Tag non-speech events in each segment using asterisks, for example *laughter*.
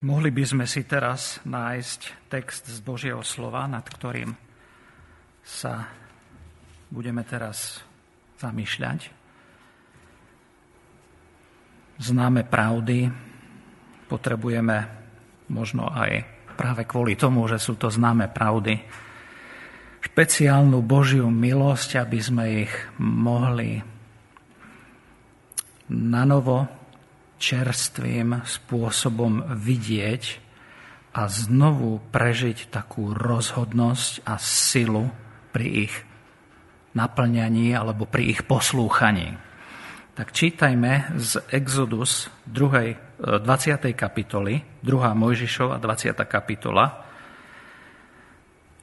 Mohli by sme si teraz nájsť text z Božieho slova, nad ktorým sa budeme teraz zamýšľať. Známe pravdy, potrebujeme možno aj práve kvôli tomu, že sú to známe pravdy, špeciálnu Božiu milosť, aby sme ich mohli nanovo čerstvým spôsobom vidieť a znovu prežiť takú rozhodnosť a silu pri ich naplňaní alebo pri ich poslúchaní. Tak čítajme z Exodus 2. 20. kapitoly, 2. Mojžišova 20. kapitola,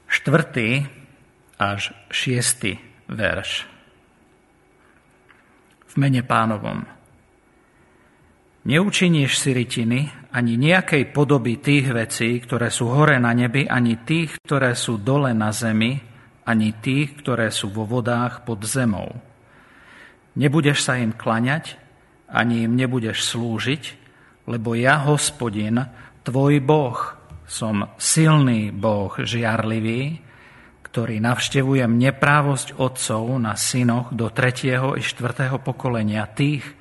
4. až 6. verš. V mene pánovom. Neučiníš si rytiny ani nejakej podoby tých vecí, ktoré sú hore na nebi, ani tých, ktoré sú dole na zemi, ani tých, ktoré sú vo vodách pod zemou. Nebudeš sa im klaňať, ani im nebudeš slúžiť, lebo ja, hospodin, tvoj Boh, som silný Boh žiarlivý, ktorý navštevujem neprávosť otcov na synoch do tretieho i štvrtého pokolenia tých,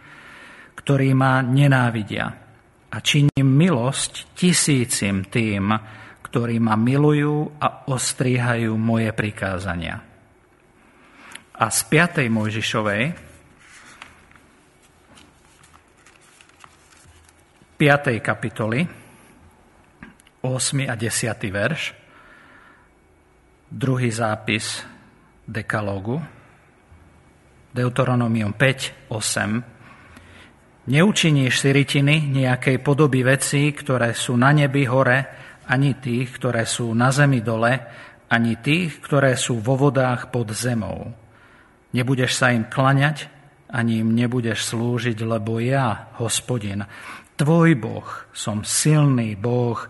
ktorí ma nenávidia. A činím milosť tisícim tým, ktorí ma milujú a ostríhajú moje prikázania. A z 5. Mojžišovej, 5. kapitoly, 8. a 10. verš, druhý zápis dekalógu, Deuteronomium 5, 8, Neučiníš si rytiny nejakej podoby vecí, ktoré sú na nebi hore, ani tých, ktoré sú na zemi dole, ani tých, ktoré sú vo vodách pod zemou. Nebudeš sa im klaňať, ani im nebudeš slúžiť, lebo ja, hospodin, tvoj Boh, som silný Boh,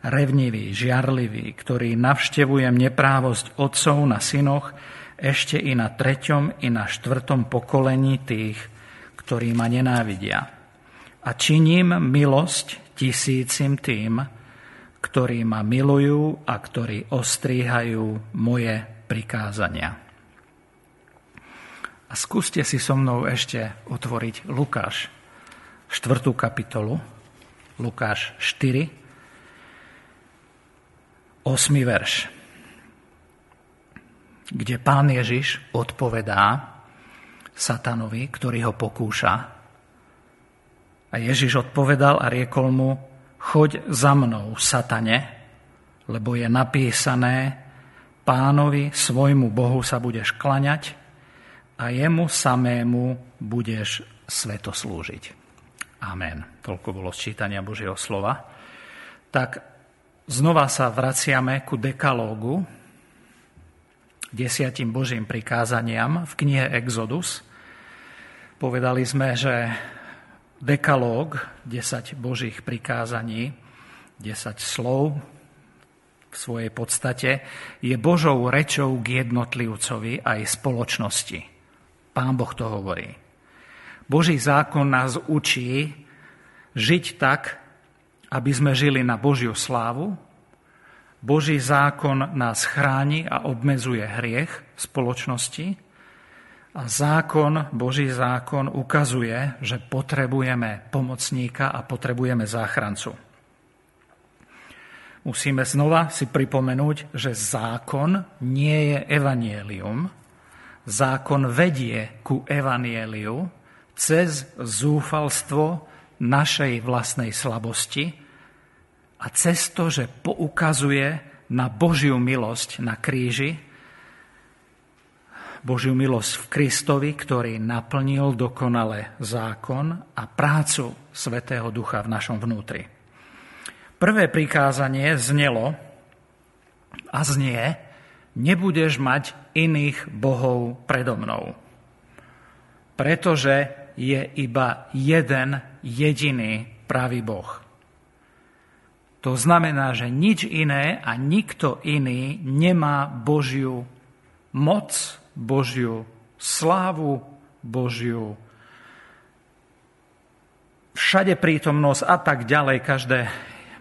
revnivý, žiarlivý, ktorý navštevujem neprávosť otcov na synoch, ešte i na treťom, i na štvrtom pokolení tých, ktorí ma nenávidia. A činím milosť tisícim tým, ktorí ma milujú a ktorí ostríhajú moje prikázania. A skúste si so mnou ešte otvoriť Lukáš, 4. kapitolu, Lukáš 4, 8. verš, kde pán Ježiš odpovedá satanovi, ktorý ho pokúša. A Ježiš odpovedal a riekol mu, choď za mnou, satane, lebo je napísané, pánovi, svojmu Bohu sa budeš klaňať a jemu samému budeš sveto slúžiť. Amen. Toľko bolo sčítania Božieho slova. Tak znova sa vraciame ku dekalógu, desiatim Božím prikázaniam v knihe Exodus – Povedali sme, že dekalóg, 10 božích prikázaní, 10 slov v svojej podstate, je Božou rečou k jednotlivcovi aj spoločnosti. Pán Boh to hovorí. Boží zákon nás učí žiť tak, aby sme žili na Božiu slávu. Boží zákon nás chráni a obmedzuje hriech v spoločnosti a zákon, Boží zákon ukazuje, že potrebujeme pomocníka a potrebujeme záchrancu. Musíme znova si pripomenúť, že zákon nie je evanielium. Zákon vedie ku evanieliu cez zúfalstvo našej vlastnej slabosti a cez to, že poukazuje na Božiu milosť na kríži, Božiu milosť v Kristovi, ktorý naplnil dokonale zákon a prácu Svetého Ducha v našom vnútri. Prvé prikázanie znelo a znie, nebudeš mať iných bohov predo mnou. Pretože je iba jeden jediný pravý Boh. To znamená, že nič iné a nikto iný nemá Božiu moc, Božiu slávu, Božiu všade prítomnosť a tak ďalej. Každé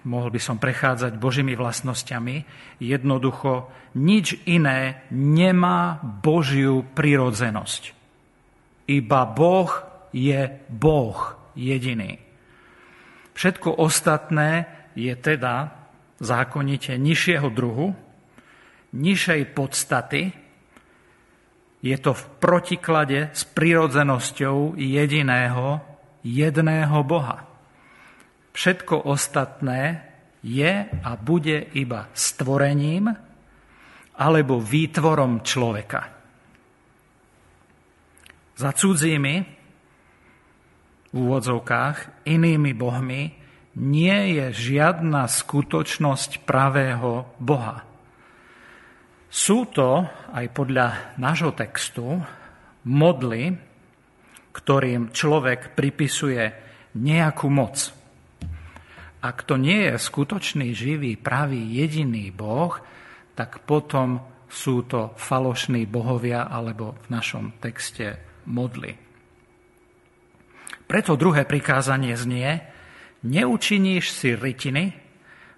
mohol by som prechádzať Božími vlastnosťami, jednoducho nič iné nemá Božiu prirodzenosť. Iba Boh je Boh jediný. Všetko ostatné je teda zákonite nižšieho druhu, nižšej podstaty, je to v protiklade s prirodzenosťou jediného, jedného Boha. Všetko ostatné je a bude iba stvorením alebo výtvorom človeka. Za cudzími, v úvodzovkách, inými bohmi nie je žiadna skutočnosť pravého Boha. Sú to, aj podľa nášho textu, modly, ktorým človek pripisuje nejakú moc. Ak to nie je skutočný, živý, pravý, jediný Boh, tak potom sú to falošní bohovia alebo v našom texte modly. Preto druhé prikázanie znie, neučiníš si rytiny,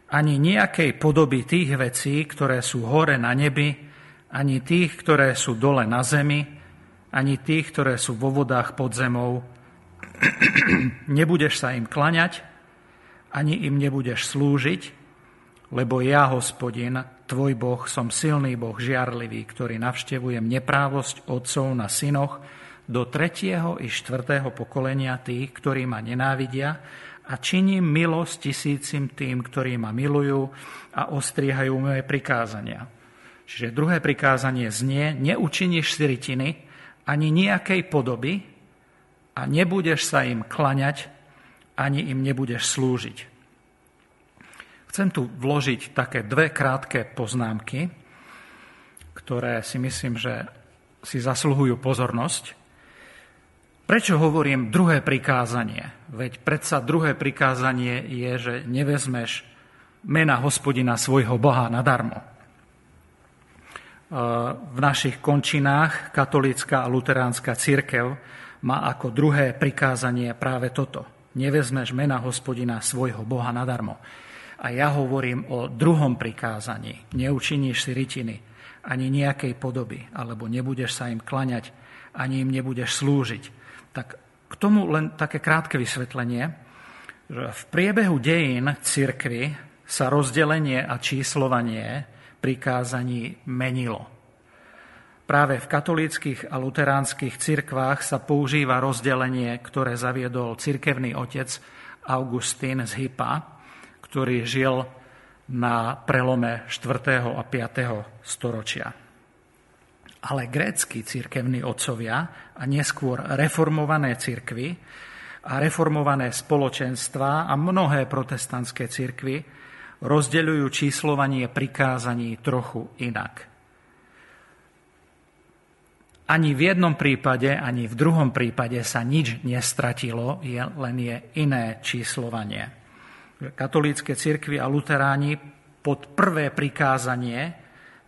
ani nejakej podoby tých vecí, ktoré sú hore na nebi, ani tých, ktoré sú dole na zemi, ani tých, ktoré sú vo vodách pod zemou. *clears throat* nebudeš sa im klaňať, ani im nebudeš slúžiť, lebo ja, hospodin, tvoj Boh, som silný Boh, žiarlivý, ktorý navštevujem neprávosť otcov na synoch do tretieho i štvrtého pokolenia tých, ktorí ma nenávidia a činím milosť tisícim tým, ktorí ma milujú a ostriehajú moje prikázania. Čiže druhé prikázanie znie, neučiníš si rytiny ani nejakej podoby a nebudeš sa im klaňať, ani im nebudeš slúžiť. Chcem tu vložiť také dve krátke poznámky, ktoré si myslím, že si zasluhujú pozornosť. Prečo hovorím druhé prikázanie? Veď predsa druhé prikázanie je, že nevezmeš mena hospodina svojho Boha nadarmo. E, v našich končinách katolícka a luteránska církev má ako druhé prikázanie práve toto. Nevezmeš mena hospodina svojho Boha nadarmo. A ja hovorím o druhom prikázaní. Neučiníš si rytiny ani nejakej podoby, alebo nebudeš sa im klaňať, ani im nebudeš slúžiť tak k tomu len také krátke vysvetlenie, že v priebehu dejín cirkvy sa rozdelenie a číslovanie prikázaní menilo. Práve v katolíckých a luteránskych cirkvách sa používa rozdelenie, ktoré zaviedol cirkevný otec Augustín z Hypa, ktorý žil na prelome 4. a 5. storočia ale grécky církevní otcovia a neskôr reformované cirkvy a reformované spoločenstva a mnohé protestantské cirkvy rozdeľujú číslovanie prikázaní trochu inak. Ani v jednom prípade, ani v druhom prípade sa nič nestratilo, je, len je iné číslovanie. Katolícke cirkvy a luteráni pod prvé prikázanie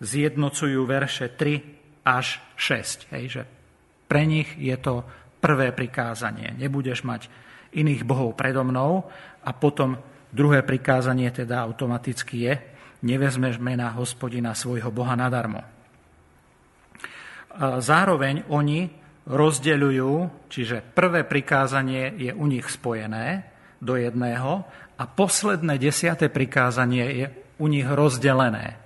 zjednocujú verše 3 až 6. Hej, že pre nich je to prvé prikázanie. Nebudeš mať iných bohov predo mnou a potom druhé prikázanie teda automaticky je, nevezmeš mena hospodina svojho boha nadarmo. Zároveň oni rozdeľujú, čiže prvé prikázanie je u nich spojené do jedného a posledné desiate prikázanie je u nich rozdelené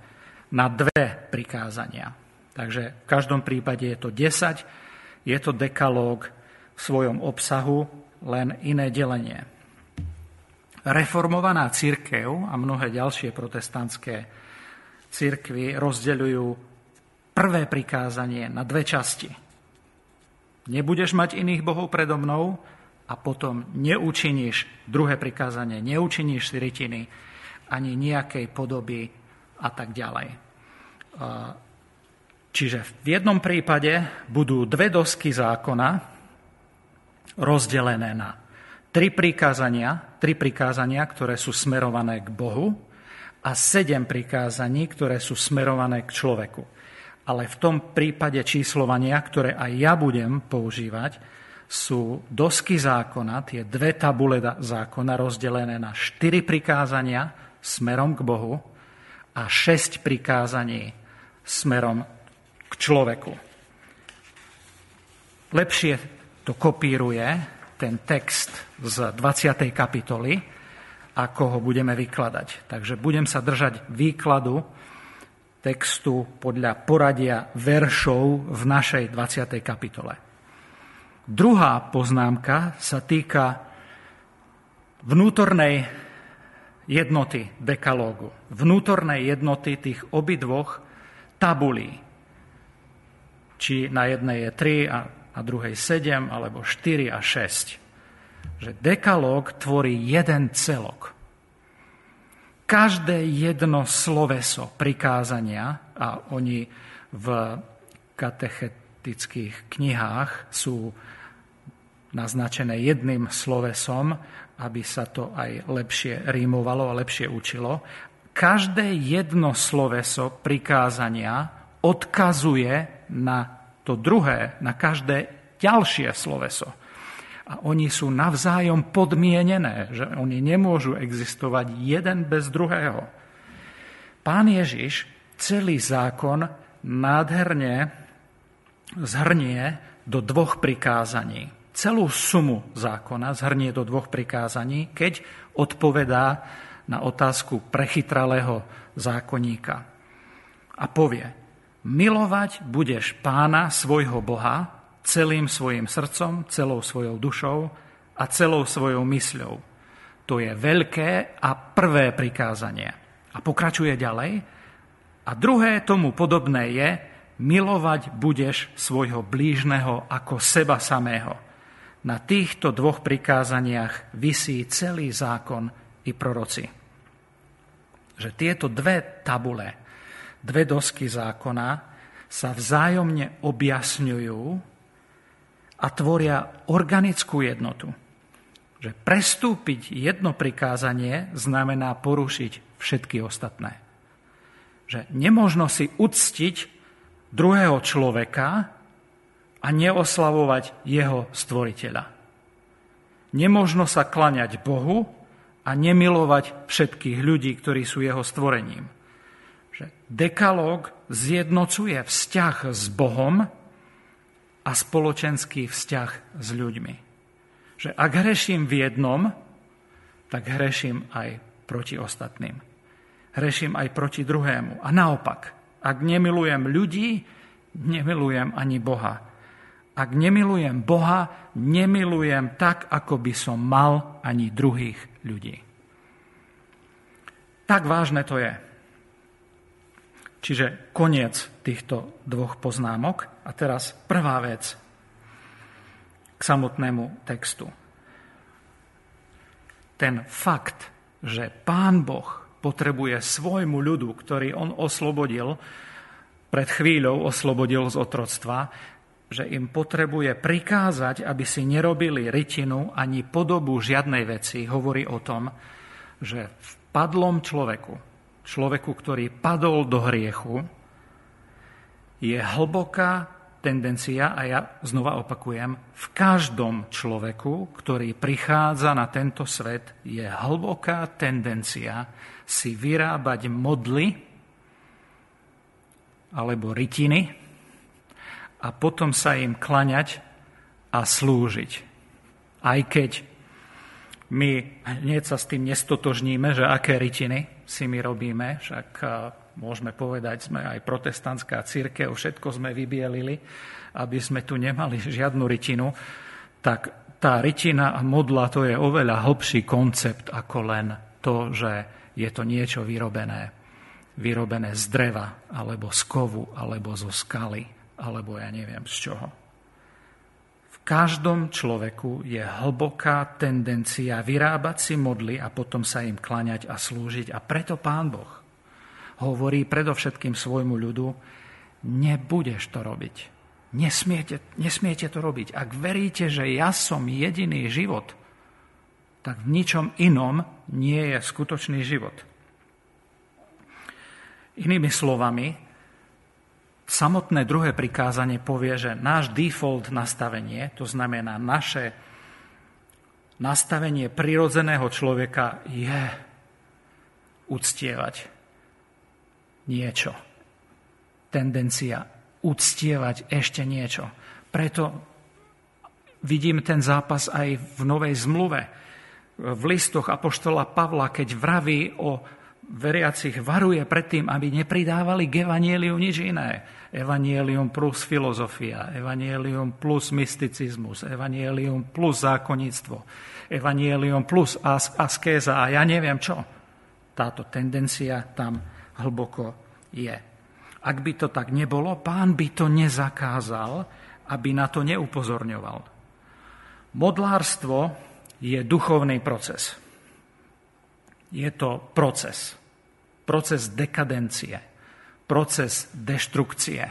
na dve prikázania. Takže v každom prípade je to 10, je to dekalóg v svojom obsahu, len iné delenie. Reformovaná církev a mnohé ďalšie protestantské církvy rozdeľujú prvé prikázanie na dve časti. Nebudeš mať iných bohov predo mnou a potom neučiníš druhé prikázanie, neučiníš si rytiny ani nejakej podoby a tak ďalej. Čiže v jednom prípade budú dve dosky zákona rozdelené na tri prikázania, tri prikázania, ktoré sú smerované k Bohu a sedem prikázaní, ktoré sú smerované k človeku. Ale v tom prípade číslovania, ktoré aj ja budem používať, sú dosky zákona, tie dve tabule zákona rozdelené na štyri prikázania smerom k Bohu a šesť prikázaní smerom človeku. Lepšie to kopíruje ten text z 20. kapitoly, ako ho budeme vykladať. Takže budem sa držať výkladu textu podľa poradia veršov v našej 20. kapitole. Druhá poznámka sa týka vnútornej jednoty dekalógu, vnútornej jednoty tých obidvoch tabulí. Či na jednej je 3 a na druhej 7, alebo 4 a 6. Že dekalóg tvorí jeden celok. Každé jedno sloveso prikázania, a oni v katechetických knihách sú naznačené jedným slovesom, aby sa to aj lepšie rímovalo a lepšie učilo. Každé jedno sloveso prikázania odkazuje na to druhé, na každé ďalšie sloveso. A oni sú navzájom podmienené, že oni nemôžu existovať jeden bez druhého. Pán Ježiš celý zákon nádherne zhrnie do dvoch prikázaní. Celú sumu zákona zhrnie do dvoch prikázaní, keď odpovedá na otázku prechytralého zákonníka. A povie, milovať budeš pána svojho Boha celým svojim srdcom, celou svojou dušou a celou svojou mysľou. To je veľké a prvé prikázanie. A pokračuje ďalej. A druhé tomu podobné je, milovať budeš svojho blížneho ako seba samého. Na týchto dvoch prikázaniach visí celý zákon i proroci. Že tieto dve tabule, dve dosky zákona sa vzájomne objasňujú a tvoria organickú jednotu. Že prestúpiť jedno prikázanie znamená porušiť všetky ostatné. Že nemožno si uctiť druhého človeka a neoslavovať jeho stvoriteľa. Nemožno sa klaňať Bohu a nemilovať všetkých ľudí, ktorí sú jeho stvorením. Že dekalóg zjednocuje vzťah s Bohom a spoločenský vzťah s ľuďmi. Že ak hreším v jednom, tak hreším aj proti ostatným. Hreším aj proti druhému. A naopak, ak nemilujem ľudí, nemilujem ani Boha. Ak nemilujem Boha, nemilujem tak, ako by som mal ani druhých ľudí. Tak vážne to je. Čiže koniec týchto dvoch poznámok. A teraz prvá vec k samotnému textu. Ten fakt, že Pán Boh potrebuje svojmu ľudu, ktorý on oslobodil, pred chvíľou oslobodil z otroctva, že im potrebuje prikázať, aby si nerobili rytinu ani podobu žiadnej veci, hovorí o tom, že v padlom človeku, človeku, ktorý padol do hriechu, je hlboká tendencia, a ja znova opakujem, v každom človeku, ktorý prichádza na tento svet, je hlboká tendencia si vyrábať modly alebo rytiny a potom sa im klaňať a slúžiť. Aj keď my hneď sa s tým nestotožníme, že aké rytiny, si my robíme, však môžeme povedať, sme aj protestantská církev, všetko sme vybielili, aby sme tu nemali žiadnu rytinu, tak tá rytina a modla to je oveľa hlbší koncept ako len to, že je to niečo vyrobené, vyrobené z dreva, alebo z kovu, alebo zo skaly, alebo ja neviem z čoho každom človeku je hlboká tendencia vyrábať si modly a potom sa im klaňať a slúžiť. A preto Pán Boh hovorí predovšetkým svojmu ľudu, nebudeš to robiť. Nesmiete, nesmiete to robiť. Ak veríte, že ja som jediný život, tak v ničom inom nie je skutočný život. Inými slovami, samotné druhé prikázanie povie, že náš default nastavenie, to znamená naše nastavenie prirodzeného človeka je uctievať niečo. Tendencia uctievať ešte niečo. Preto vidím ten zápas aj v Novej zmluve. V listoch Apoštola Pavla, keď vraví o veriacich, varuje pred tým, aby nepridávali k evanieliu nič iné. Evanielium plus filozofia, evanielium plus mysticizmus, evanielium plus zákonníctvo, evanielium plus askéza a ja neviem čo. Táto tendencia tam hlboko je. Ak by to tak nebolo, pán by to nezakázal, aby na to neupozorňoval. Modlárstvo je duchovný proces. Je to proces. Proces dekadencie. Proces deštrukcie.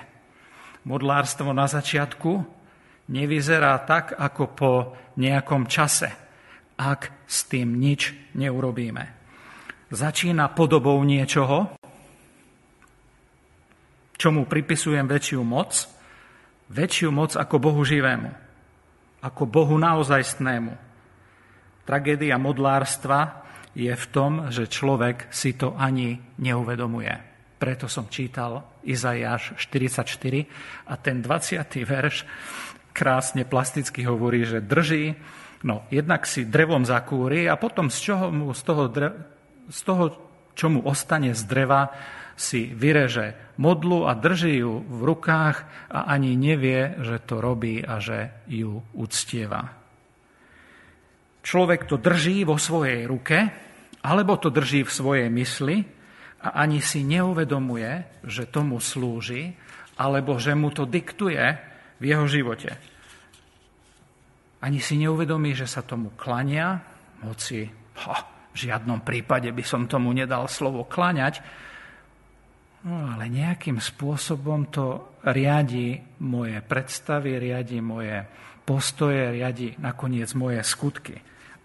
Modlárstvo na začiatku nevyzerá tak, ako po nejakom čase, ak s tým nič neurobíme. Začína podobou niečoho, čomu pripisujem väčšiu moc, väčšiu moc ako Bohu živému, ako Bohu naozajstnému. Tragédia modlárstva je v tom, že človek si to ani neuvedomuje. Preto som čítal Izajáš 44 a ten 20. verš krásne plasticky hovorí, že drží, no jednak si drevom zakúri a potom z, čoho mu, z, toho, z toho, čo mu ostane z dreva, si vyreže modlu a drží ju v rukách a ani nevie, že to robí a že ju uctieva. Človek to drží vo svojej ruke, alebo to drží v svojej mysli a ani si neuvedomuje, že tomu slúži, alebo že mu to diktuje v jeho živote. Ani si neuvedomí, že sa tomu klania, hoci ha, v žiadnom prípade by som tomu nedal slovo klaňať, No, ale nejakým spôsobom to riadi moje predstavy, riadi moje postoje, riadi nakoniec moje skutky.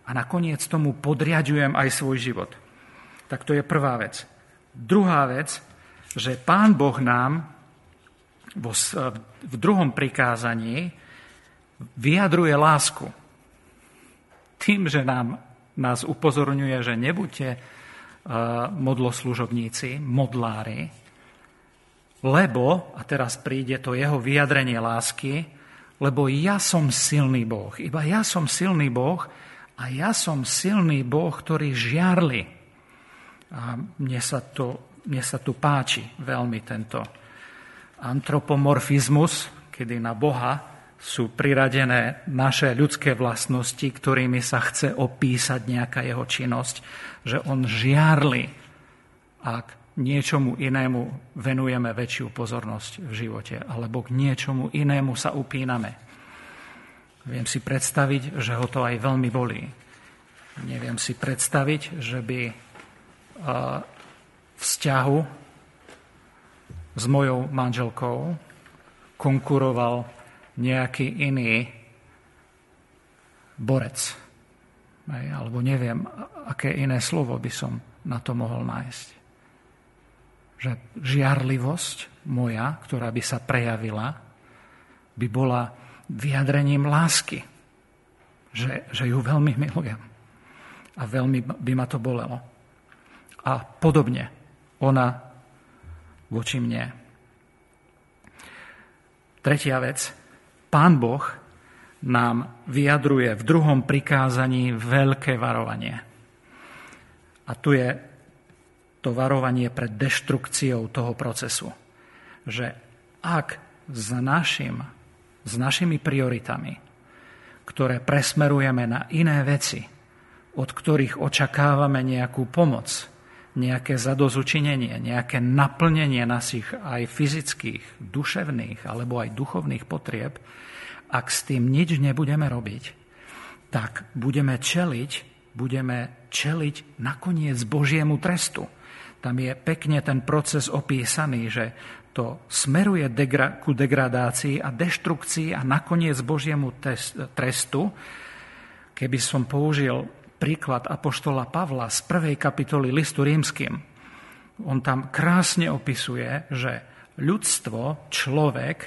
A nakoniec tomu podriadujem aj svoj život. Tak to je prvá vec. Druhá vec, že Pán Boh nám vo, v druhom prikázaní vyjadruje lásku. Tým, že nám, nás upozorňuje, že nebuďte uh, modloslužobníci, modlári, lebo, a teraz príde to jeho vyjadrenie lásky, lebo ja som silný Boh. Iba ja som silný Boh a ja som silný Boh, ktorý žiarli. A mne sa, to, mne sa tu páči veľmi tento antropomorfizmus, kedy na Boha sú priradené naše ľudské vlastnosti, ktorými sa chce opísať nejaká jeho činnosť, že on žiarli, ak niečomu inému venujeme väčšiu pozornosť v živote, alebo k niečomu inému sa upíname. Viem si predstaviť, že ho to aj veľmi bolí. Neviem si predstaviť, že by vzťahu s mojou manželkou konkuroval nejaký iný borec. Alebo neviem, aké iné slovo by som na to mohol nájsť že žiarlivosť moja, ktorá by sa prejavila, by bola vyjadrením lásky. Že, že ju veľmi milujem. A veľmi by ma to bolelo. A podobne ona voči mne. Tretia vec. Pán Boh nám vyjadruje v druhom prikázaní veľké varovanie. A tu je to varovanie pred deštrukciou toho procesu. Že ak s, našim, s našimi prioritami, ktoré presmerujeme na iné veci, od ktorých očakávame nejakú pomoc, nejaké zadozučinenie, nejaké naplnenie našich aj fyzických, duševných alebo aj duchovných potrieb, ak s tým nič nebudeme robiť, tak budeme čeliť, budeme čeliť nakoniec Božiemu trestu. Tam je pekne ten proces opísaný, že to smeruje degra- ku degradácii a deštrukcii a nakoniec Božiemu trestu. Keby som použil príklad Apoštola Pavla z prvej kapitoly listu rímským, on tam krásne opisuje, že ľudstvo, človek,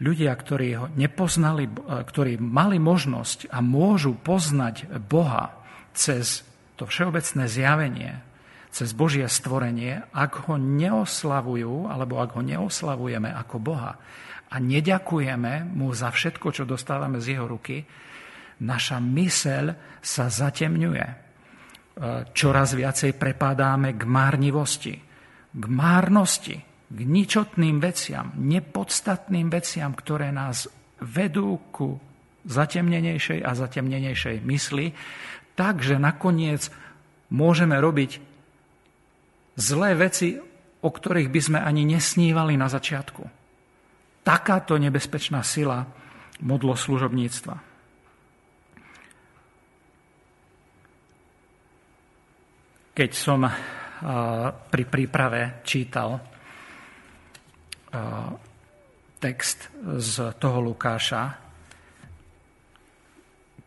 ľudia, ktorí ho nepoznali, ktorí mali možnosť a môžu poznať Boha cez to všeobecné zjavenie, cez Božie stvorenie, ak ho neoslavujú, alebo ak ho neoslavujeme ako Boha a neďakujeme mu za všetko, čo dostávame z jeho ruky, naša myseľ sa zatemňuje. E, čoraz viacej prepadáme k márnivosti, k márnosti, k ničotným veciam, nepodstatným veciam, ktoré nás vedú ku zatemnenejšej a zatemnenejšej mysli, takže nakoniec môžeme robiť zlé veci, o ktorých by sme ani nesnívali na začiatku. Takáto nebezpečná sila modlo služobníctva. Keď som pri príprave čítal text z toho Lukáša,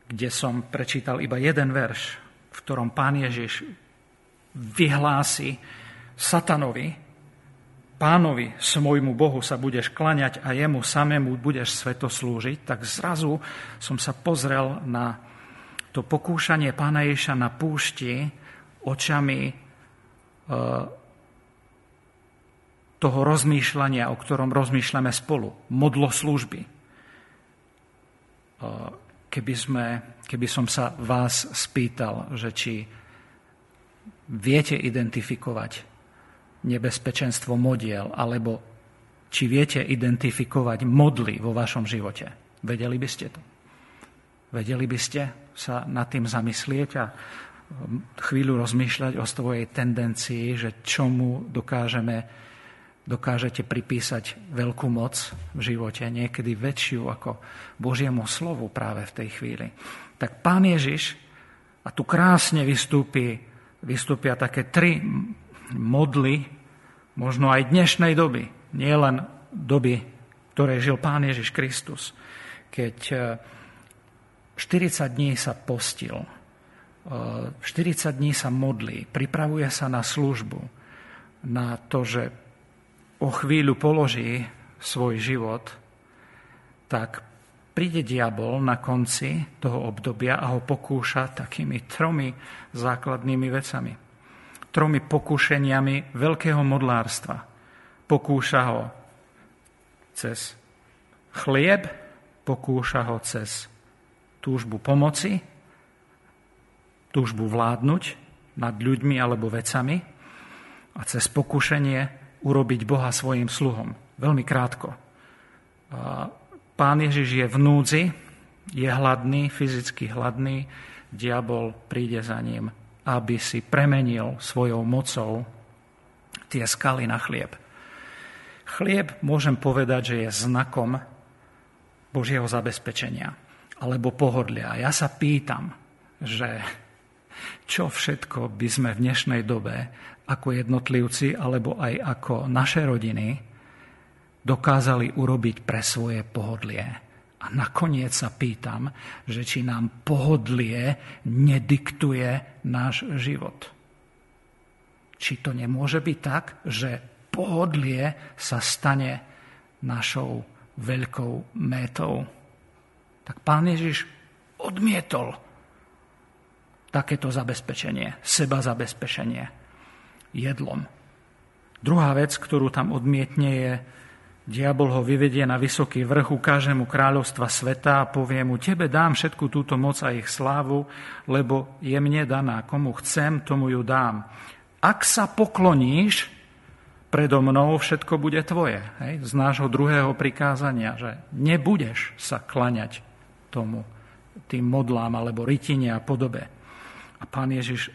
kde som prečítal iba jeden verš, v ktorom pán Ježiš vyhlási satanovi, pánovi svojmu Bohu sa budeš klaňať a jemu samému budeš sveto slúžiť, tak zrazu som sa pozrel na to pokúšanie pána Ježiša na púšti očami e, toho rozmýšľania, o ktorom rozmýšľame spolu. Modlo služby. E, keby, sme, keby som sa vás spýtal, že či viete identifikovať nebezpečenstvo modiel, alebo či viete identifikovať modly vo vašom živote. Vedeli by ste to? Vedeli by ste sa nad tým zamyslieť a um, chvíľu rozmýšľať o svojej tendencii, že čomu dokážeme, dokážete pripísať veľkú moc v živote, niekedy väčšiu ako Božiemu slovu práve v tej chvíli. Tak pán Ježiš, a tu krásne vystúpi, vystúpia také tri modly, možno aj dnešnej doby, nie len doby, ktoré žil Pán Ježiš Kristus, keď 40 e, dní sa postil, 40 e, dní sa modlí, pripravuje sa na službu, na to, že o chvíľu položí svoj život, tak príde diabol na konci toho obdobia a ho pokúša takými tromi základnými vecami tromi pokúšeniami veľkého modlárstva. Pokúša ho cez chlieb, pokúša ho cez túžbu pomoci, túžbu vládnuť nad ľuďmi alebo vecami a cez pokúšenie urobiť Boha svojim sluhom. Veľmi krátko. Pán Ježiš je v núdzi, je hladný, fyzicky hladný, diabol príde za ním aby si premenil svojou mocou tie skaly na chlieb. Chlieb môžem povedať, že je znakom Božieho zabezpečenia alebo pohodlia. Ja sa pýtam, že čo všetko by sme v dnešnej dobe ako jednotlivci alebo aj ako naše rodiny dokázali urobiť pre svoje pohodlie a nakoniec sa pýtam, že či nám pohodlie nediktuje náš život. Či to nemôže byť tak, že pohodlie sa stane našou veľkou métou. Tak pán Ježiš odmietol takéto zabezpečenie, seba zabezpečenie jedlom. Druhá vec, ktorú tam odmietne, je Diabol ho vyvedie na vysoký vrch, ukáže mu kráľovstva sveta a povie mu, tebe dám všetku túto moc a ich slávu, lebo je mne daná. Komu chcem, tomu ju dám. Ak sa pokloníš predo mnou, všetko bude tvoje. Hej? Z nášho druhého prikázania, že nebudeš sa klaňať tomu, tým modlám alebo rytine a podobe. A pán Ježiš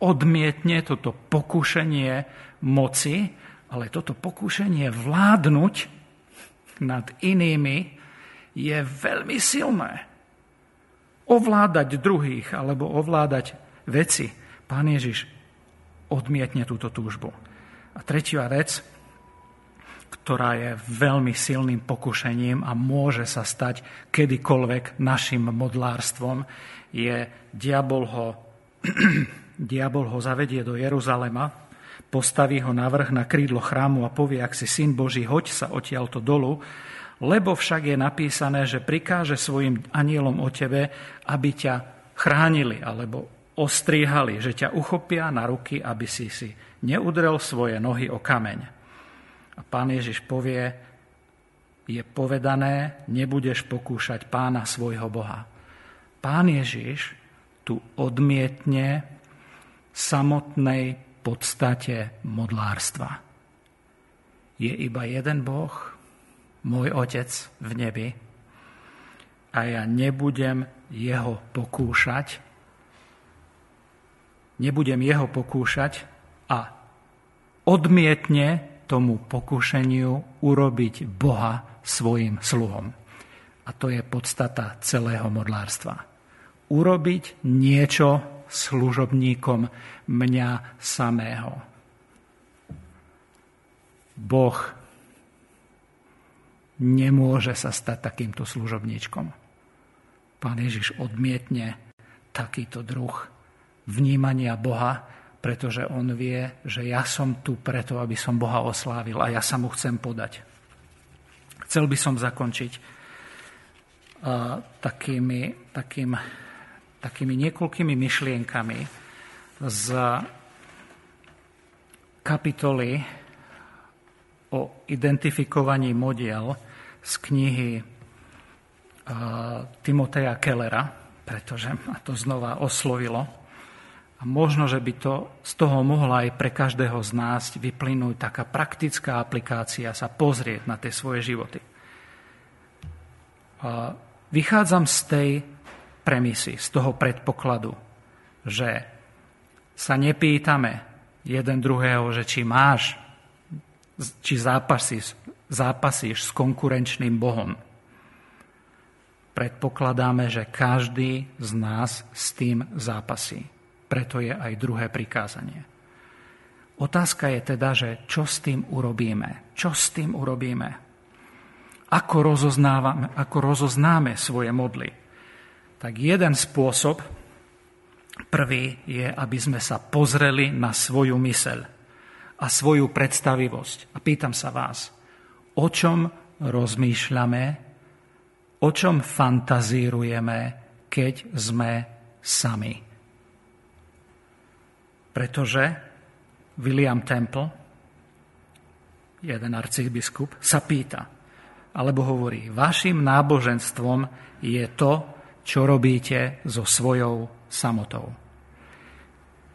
odmietne toto pokušenie moci, ale toto pokúšanie vládnuť nad inými je veľmi silné. Ovládať druhých alebo ovládať veci. Pán Ježiš odmietne túto túžbu. A tretia vec, ktorá je veľmi silným pokušením a môže sa stať kedykoľvek našim modlárstvom, je diabol ho, *clears throat* diabol ho zavedie do Jeruzalema, Postaví ho navrh na krídlo chrámu a povie, ak si syn Boží, hoď sa odtiaľto dolu, lebo však je napísané, že prikáže svojim anielom o tebe, aby ťa chránili alebo ostríhali, že ťa uchopia na ruky, aby si si neudrel svoje nohy o kameň. A pán Ježiš povie, je povedané, nebudeš pokúšať pána svojho Boha. Pán Ježiš tu odmietne samotnej podstate modlárstva. Je iba jeden Boh, môj Otec v nebi, a ja nebudem jeho pokúšať, nebudem jeho pokúšať a odmietne tomu pokúšeniu urobiť Boha svojim sluhom. A to je podstata celého modlárstva. Urobiť niečo služobníkom mňa samého. Boh nemôže sa stať takýmto služobníčkom. Pán Ježiš odmietne takýto druh vnímania Boha, pretože on vie, že ja som tu preto, aby som Boha oslávil a ja sa mu chcem podať. Chcel by som zakončiť uh, takými, takým, takými niekoľkými myšlienkami z kapitoly o identifikovaní modiel z knihy uh, Timoteja Kellera, pretože ma to znova oslovilo. A možno, že by to z toho mohla aj pre každého z nás vyplynúť taká praktická aplikácia sa pozrieť na tie svoje životy. Vychádzam z tej premisy, z toho predpokladu, že sa nepýtame jeden druhého, že či máš, či zápasíš, zápasíš s konkurenčným Bohom. Predpokladáme, že každý z nás s tým zápasí. Preto je aj druhé prikázanie. Otázka je teda, že čo s tým urobíme? Čo s tým urobíme? Ako, ako rozoznáme svoje modly? Tak jeden spôsob, prvý je, aby sme sa pozreli na svoju myseľ a svoju predstavivosť. A pýtam sa vás, o čom rozmýšľame, o čom fantazírujeme, keď sme sami. Pretože William Temple, jeden arcibiskup, sa pýta, alebo hovorí, vašim náboženstvom je to, čo robíte so svojou samotou.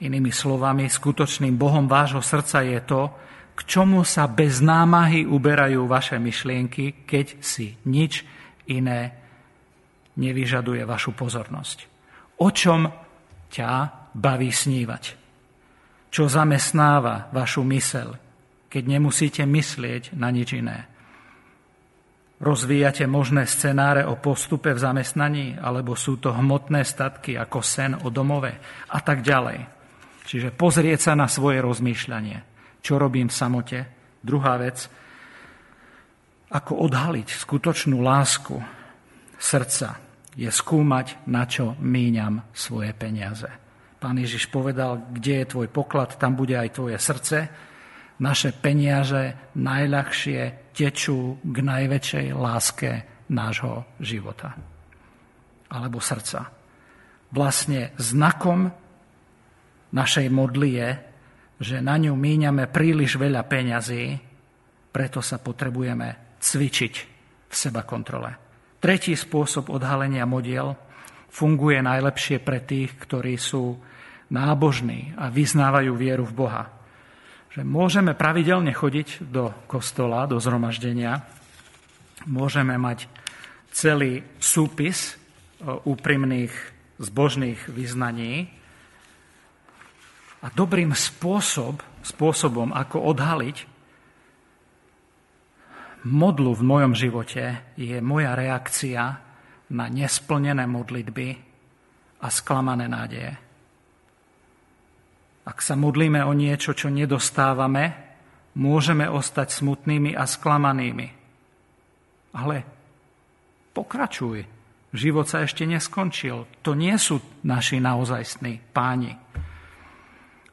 Inými slovami, skutočným Bohom vášho srdca je to, k čomu sa bez námahy uberajú vaše myšlienky, keď si nič iné nevyžaduje vašu pozornosť. O čom ťa baví snívať? čo zamestnáva vašu mysel, keď nemusíte myslieť na nič iné. Rozvíjate možné scenáre o postupe v zamestnaní, alebo sú to hmotné statky ako sen o domove a tak ďalej. Čiže pozrieť sa na svoje rozmýšľanie. Čo robím v samote? Druhá vec, ako odhaliť skutočnú lásku srdca, je skúmať, na čo míňam svoje peniaze. Pán Ježiš povedal, kde je tvoj poklad, tam bude aj tvoje srdce. Naše peniaze najľahšie tečú k najväčšej láske nášho života. Alebo srdca. Vlastne znakom našej modly je, že na ňu míňame príliš veľa peňazí, preto sa potrebujeme cvičiť v seba kontrole. Tretí spôsob odhalenia modiel funguje najlepšie pre tých, ktorí sú nábožní a vyznávajú vieru v Boha. Že môžeme pravidelne chodiť do kostola, do zhromaždenia, môžeme mať celý súpis e, úprimných zbožných vyznaní a dobrým spôsob, spôsobom, ako odhaliť modlu v mojom živote, je moja reakcia na nesplnené modlitby a sklamané nádeje. Ak sa modlíme o niečo, čo nedostávame, môžeme ostať smutnými a sklamanými. Ale pokračuj. Život sa ešte neskončil. To nie sú naši naozajstní páni.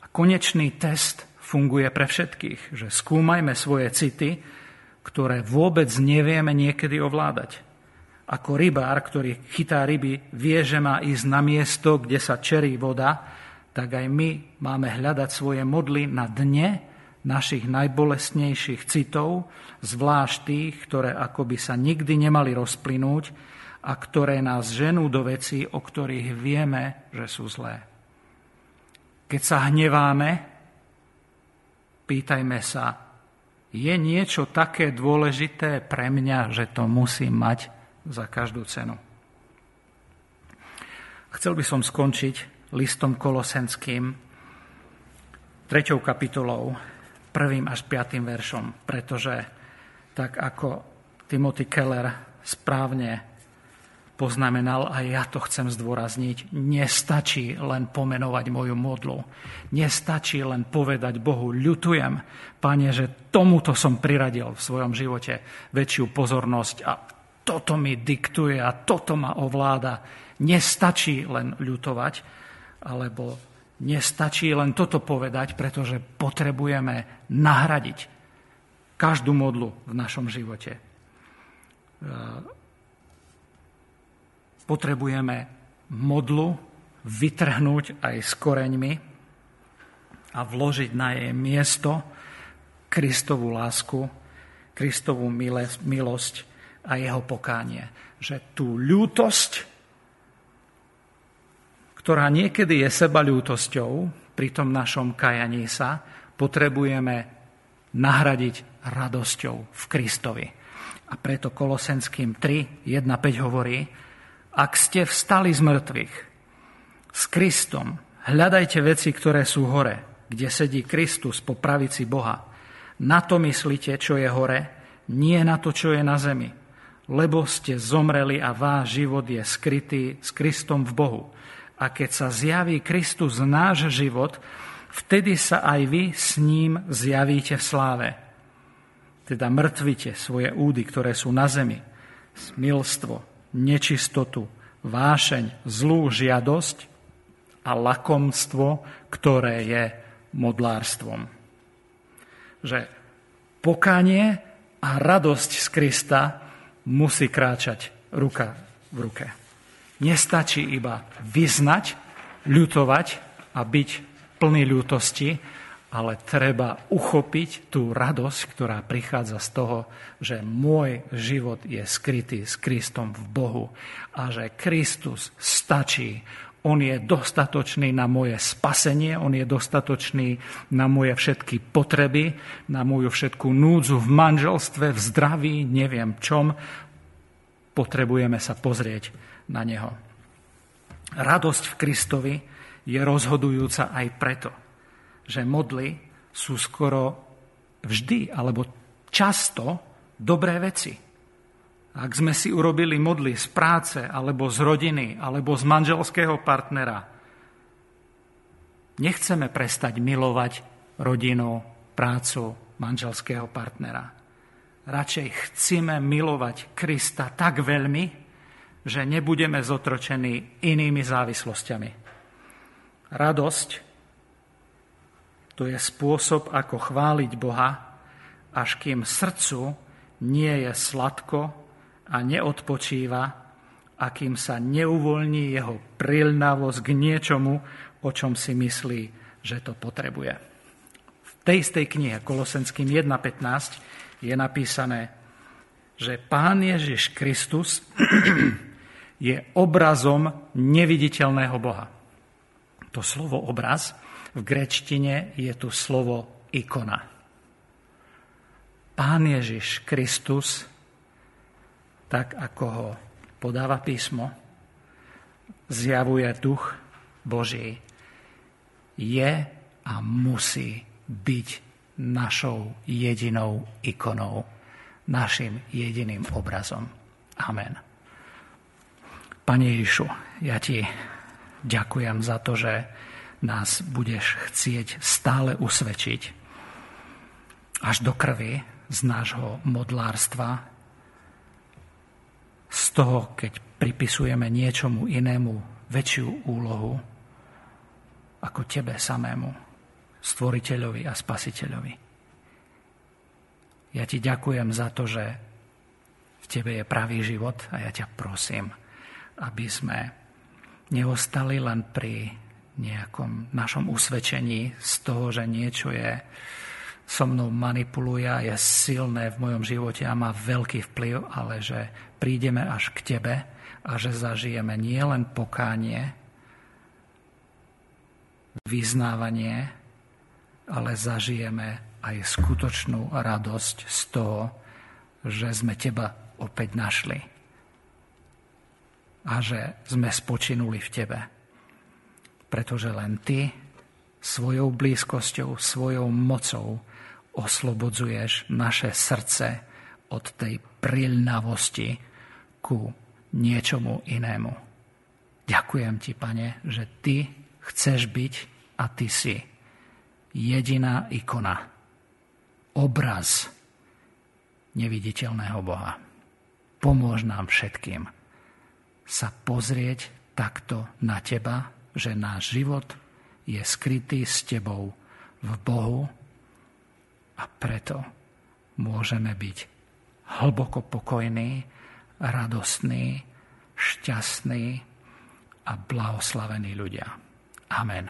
A konečný test funguje pre všetkých, že skúmajme svoje city, ktoré vôbec nevieme niekedy ovládať. Ako rybár, ktorý chytá ryby, vie, že má ísť na miesto, kde sa čerí voda, tak aj my máme hľadať svoje modly na dne našich najbolestnejších citov, zvlášť tých, ktoré akoby sa nikdy nemali rozplynúť a ktoré nás ženú do vecí, o ktorých vieme, že sú zlé. Keď sa hneváme, pýtajme sa, je niečo také dôležité pre mňa, že to musím mať za každú cenu. Chcel by som skončiť listom kolosenským, treťou kapitolou, prvým až piatým veršom, pretože tak ako Timothy Keller správne poznamenal, a ja to chcem zdôrazniť, nestačí len pomenovať moju modlu. Nestačí len povedať Bohu, ľutujem, Pane, že tomuto som priradil v svojom živote väčšiu pozornosť a toto mi diktuje a toto ma ovláda. Nestačí len ľutovať, alebo nestačí len toto povedať, pretože potrebujeme nahradiť každú modlu v našom živote. E, potrebujeme modlu vytrhnúť aj s koreňmi a vložiť na jej miesto Kristovú lásku, Kristovú milosť a jeho pokánie. Že tú ľútosť, ktorá niekedy je sebalútosťou pri tom našom kajaní sa, potrebujeme nahradiť radosťou v Kristovi. A preto Kolosenským 3, 1, 5 hovorí, ak ste vstali z mŕtvych s Kristom, hľadajte veci, ktoré sú hore, kde sedí Kristus po pravici Boha. Na to myslíte, čo je hore, nie na to, čo je na zemi. Lebo ste zomreli a váš život je skrytý s Kristom v Bohu. A keď sa zjaví Kristus náš život, vtedy sa aj vy s ním zjavíte v sláve. Teda mrtvite svoje údy, ktoré sú na zemi. Smilstvo, nečistotu, vášeň, zlú žiadosť a lakomstvo, ktoré je modlárstvom. Že pokanie a radosť z Krista musí kráčať ruka v ruke. Nestačí iba vyznať, ľutovať a byť plný ľútosti, ale treba uchopiť tú radosť, ktorá prichádza z toho, že môj život je skrytý s Kristom v Bohu a že Kristus stačí. On je dostatočný na moje spasenie, on je dostatočný na moje všetky potreby, na moju všetku núdzu v manželstve, v zdraví, neviem čom. Potrebujeme sa pozrieť na Neho. Radosť v Kristovi je rozhodujúca aj preto, že modly sú skoro vždy alebo často dobré veci. Ak sme si urobili modly z práce, alebo z rodiny, alebo z manželského partnera, nechceme prestať milovať rodinu, prácu, manželského partnera. Radšej chceme milovať Krista tak veľmi, že nebudeme zotročení inými závislosťami. Radosť to je spôsob, ako chváliť Boha, až kým srdcu nie je sladko a neodpočíva, a kým sa neuvoľní jeho prilnavosť k niečomu, o čom si myslí, že to potrebuje. V tej istej knihe Kolosenským 1.15 je napísané, že Pán Ježiš Kristus *clears throat* je obrazom neviditeľného Boha. To slovo obraz v grečtine je tu slovo ikona. Pán Ježiš Kristus, tak ako ho podáva písmo, zjavuje duch Boží, je a musí byť našou jedinou ikonou, našim jediným obrazom. Amen. Pane Ježišu, ja ti ďakujem za to, že nás budeš chcieť stále usvedčiť až do krvi z nášho modlárstva, z toho, keď pripisujeme niečomu inému väčšiu úlohu ako tebe samému, stvoriteľovi a spasiteľovi. Ja ti ďakujem za to, že v tebe je pravý život a ja ťa prosím, aby sme neostali len pri nejakom našom usvedčení z toho, že niečo je so mnou manipuluje, je silné v mojom živote a má veľký vplyv, ale že prídeme až k Tebe a že zažijeme nielen pokánie, vyznávanie, ale zažijeme aj skutočnú radosť z toho, že sme Teba opäť našli a že sme spočinuli v Tebe. Pretože len Ty svojou blízkosťou, svojou mocou oslobodzuješ naše srdce od tej prilnavosti ku niečomu inému. Ďakujem Ti, Pane, že Ty chceš byť a Ty si jediná ikona, obraz neviditeľného Boha. Pomôž nám všetkým sa pozrieť takto na Teba, že náš život je skrytý s Tebou v Bohu a preto môžeme byť hlboko pokojní, radostní, šťastní a blahoslavení ľudia. Amen.